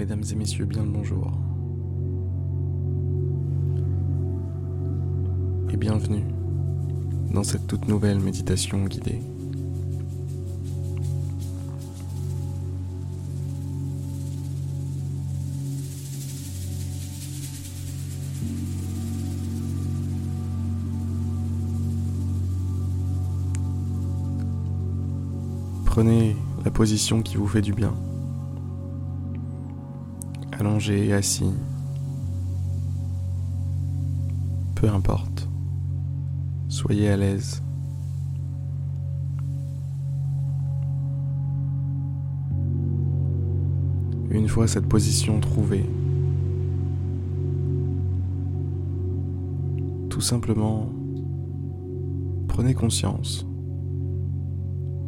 Mesdames et messieurs, bien le bonjour. Et bienvenue dans cette toute nouvelle méditation guidée. Prenez la position qui vous fait du bien. Allongé et assis. Peu importe. Soyez à l'aise. Une fois cette position trouvée, tout simplement, prenez conscience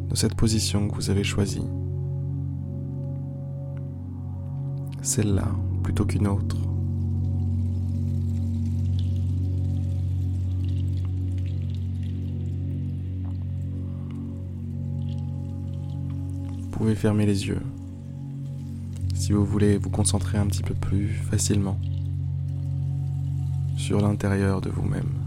de cette position que vous avez choisie. Celle-là plutôt qu'une autre. Vous pouvez fermer les yeux si vous voulez vous concentrer un petit peu plus facilement sur l'intérieur de vous-même.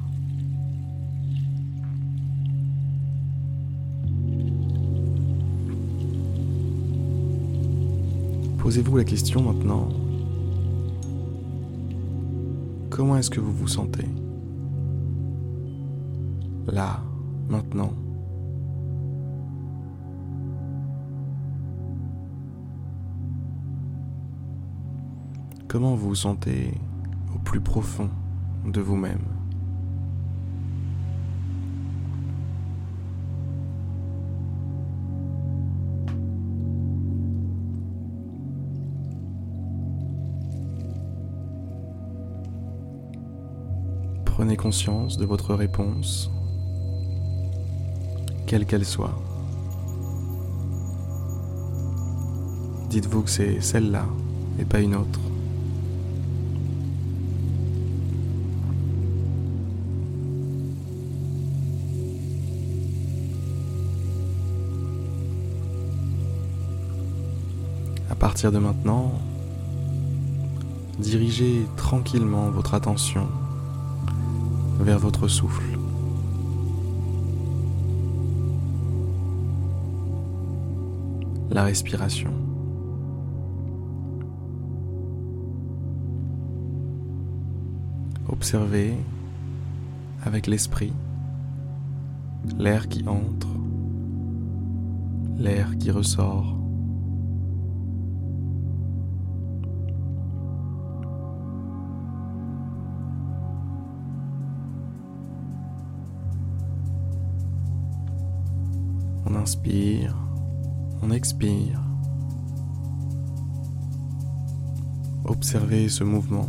Posez-vous la question maintenant. Comment est-ce que vous vous sentez? Là, maintenant. Comment vous vous sentez au plus profond de vous-même? Prenez conscience de votre réponse, quelle qu'elle soit. Dites-vous que c'est celle-là et pas une autre. À partir de maintenant, dirigez tranquillement votre attention vers votre souffle. La respiration. Observez avec l'esprit l'air qui entre, l'air qui ressort. Inspire, on expire. Observez ce mouvement.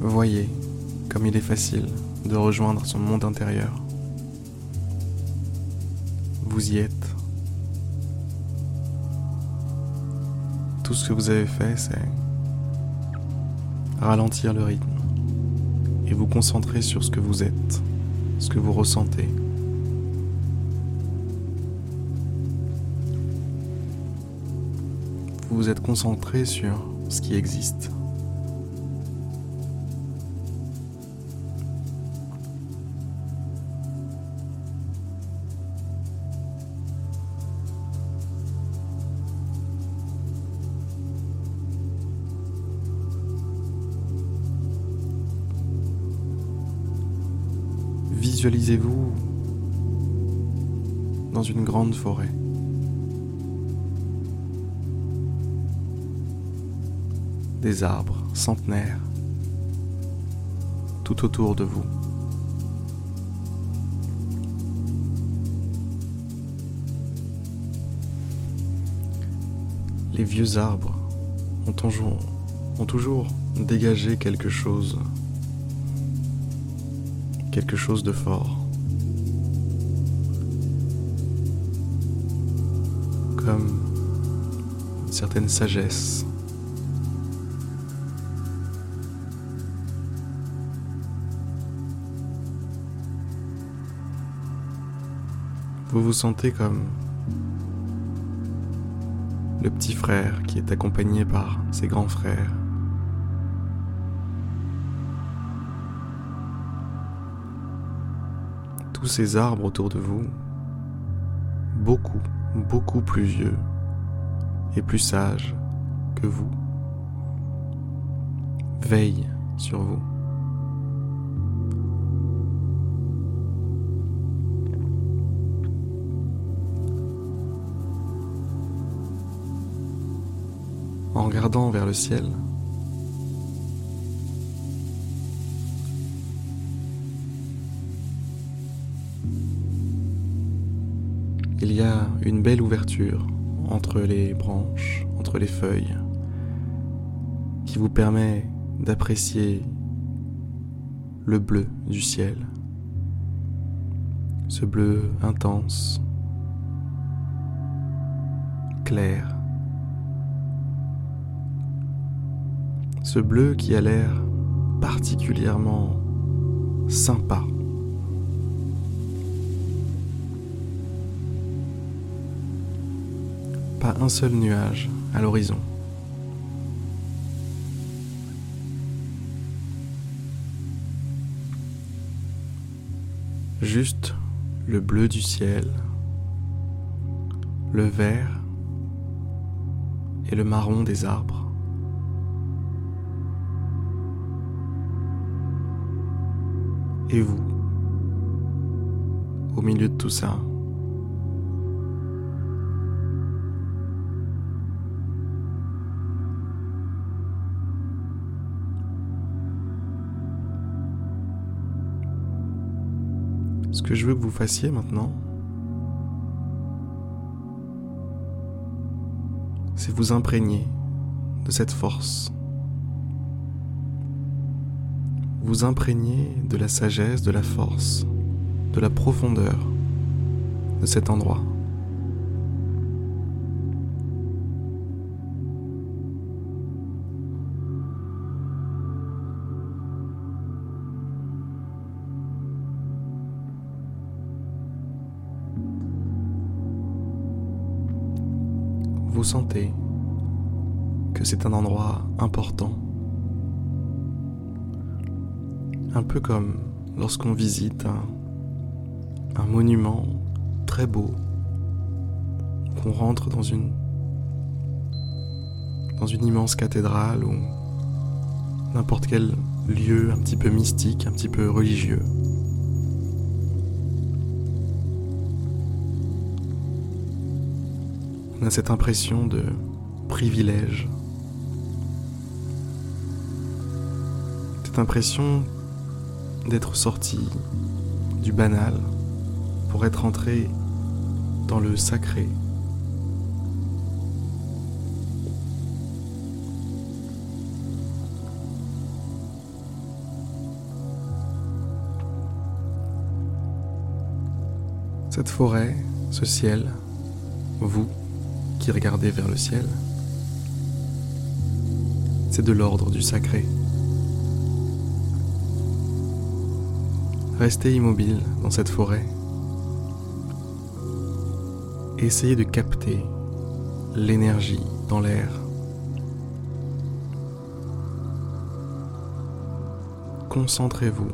Voyez comme il est facile de rejoindre son monde intérieur. Vous y êtes. Tout ce que vous avez fait, c'est ralentir le rythme et vous concentrer sur ce que vous êtes, ce que vous ressentez. Vous vous êtes concentré sur ce qui existe. Visualisez-vous dans une grande forêt? Des arbres centenaires tout autour de vous. Les vieux arbres ont toujours, ont toujours dégagé quelque chose quelque chose de fort. Comme une certaine sagesse. Vous vous sentez comme le petit frère qui est accompagné par ses grands frères. Tous ces arbres autour de vous, beaucoup, beaucoup plus vieux et plus sages que vous, veillent sur vous. en regardant vers le ciel. Une belle ouverture entre les branches, entre les feuilles, qui vous permet d'apprécier le bleu du ciel, ce bleu intense, clair, ce bleu qui a l'air particulièrement sympa. Un seul nuage à l'horizon. Juste le bleu du ciel, le vert et le marron des arbres. Et vous, au milieu de tout ça, ce que je veux que vous fassiez maintenant, c'est vous imprégner de cette force vous imprégnez de la sagesse, de la force, de la profondeur de cet endroit. Vous sentez que c'est un endroit important un peu comme lorsqu'on visite un, monument très beau, qu'on rentre dans une, dans une immense cathédrale ou n'importe quel lieu un petit peu mystique, un petit peu religieux. Cette impression de privilège. Cette impression d'être sorti du banal pour être entré dans le sacré. Cette forêt, ce ciel, vous qui regardez vers le ciel, c'est de l'ordre du sacré. Restez immobile dans cette forêt. Essayez de capter l'énergie dans l'air. Concentrez-vous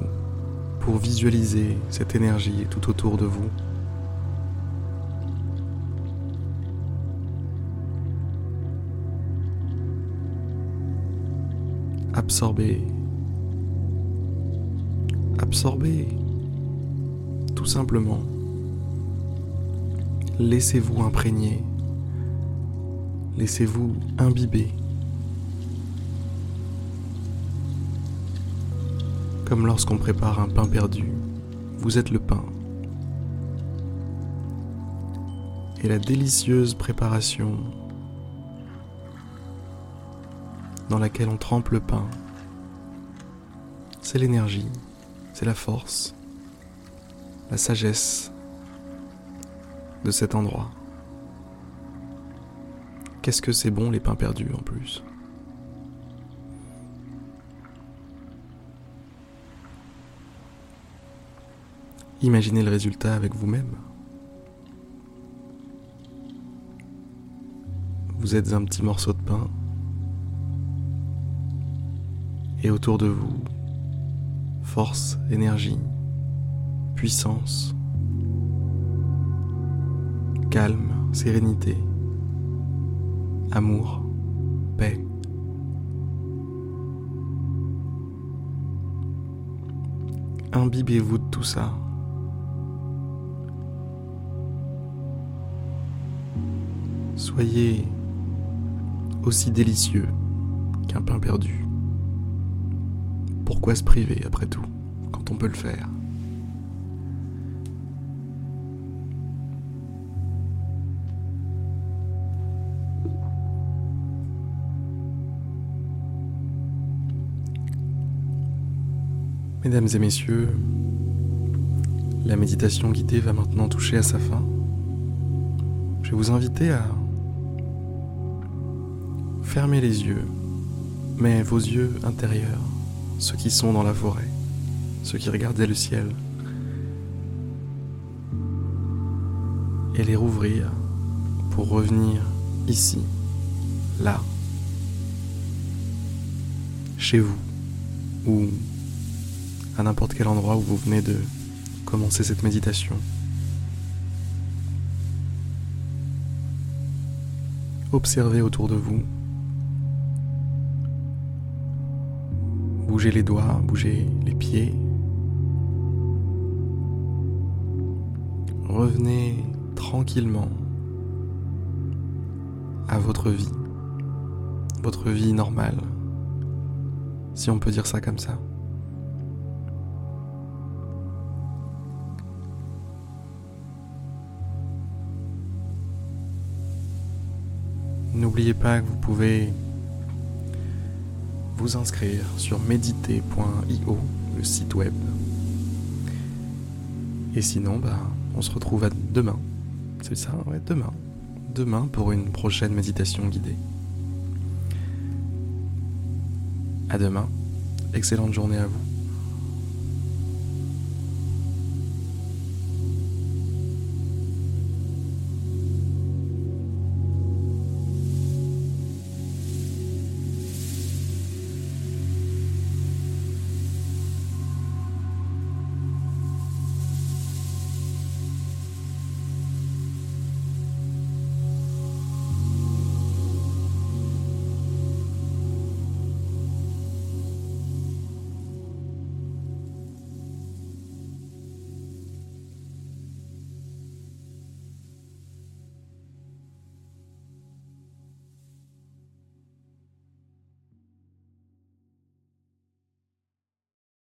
pour visualiser cette énergie tout autour de vous. Absorbez absorbez tout simplement. Laissez-vous imprégner. Laissez-vous imbiber. Comme lorsqu'on prépare un pain perdu, vous êtes le pain. Et la délicieuse préparation dans laquelle on trempe le pain, c'est l'énergie c'est la force, la sagesse de cet endroit. Qu'est-ce que c'est bon les pains perdus en plus? Imaginez le résultat avec vous-même. Vous êtes un petit morceau de pain et autour de vous, force, énergie, puissance, calme, sérénité, amour, paix. Imbibez-vous de tout ça. Soyez aussi délicieux qu'un pain perdu. Pourquoi se priver après tout, quand on peut le faire? Mesdames et messieurs, la méditation guidée va maintenant toucher à sa fin. Je vais vous inviter à fermer les yeux, mais vos yeux intérieurs, ceux qui sont dans la forêt, ceux qui regardaient le ciel, et les rouvrir pour revenir ici, là, chez vous, ou à n'importe quel endroit où vous venez de commencer cette méditation. Observez autour de vous. Bougez les doigts, bougez les pieds. Revenez tranquillement à votre vie, votre vie normale, si on peut dire ça comme ça. N'oubliez pas que vous pouvez vous inscrire sur méditer.io, le site web. Et sinon, bah, on se retrouve à demain. C'est ça, ouais, demain. Demain pour une prochaine méditation guidée. À demain. Excellente journée à vous.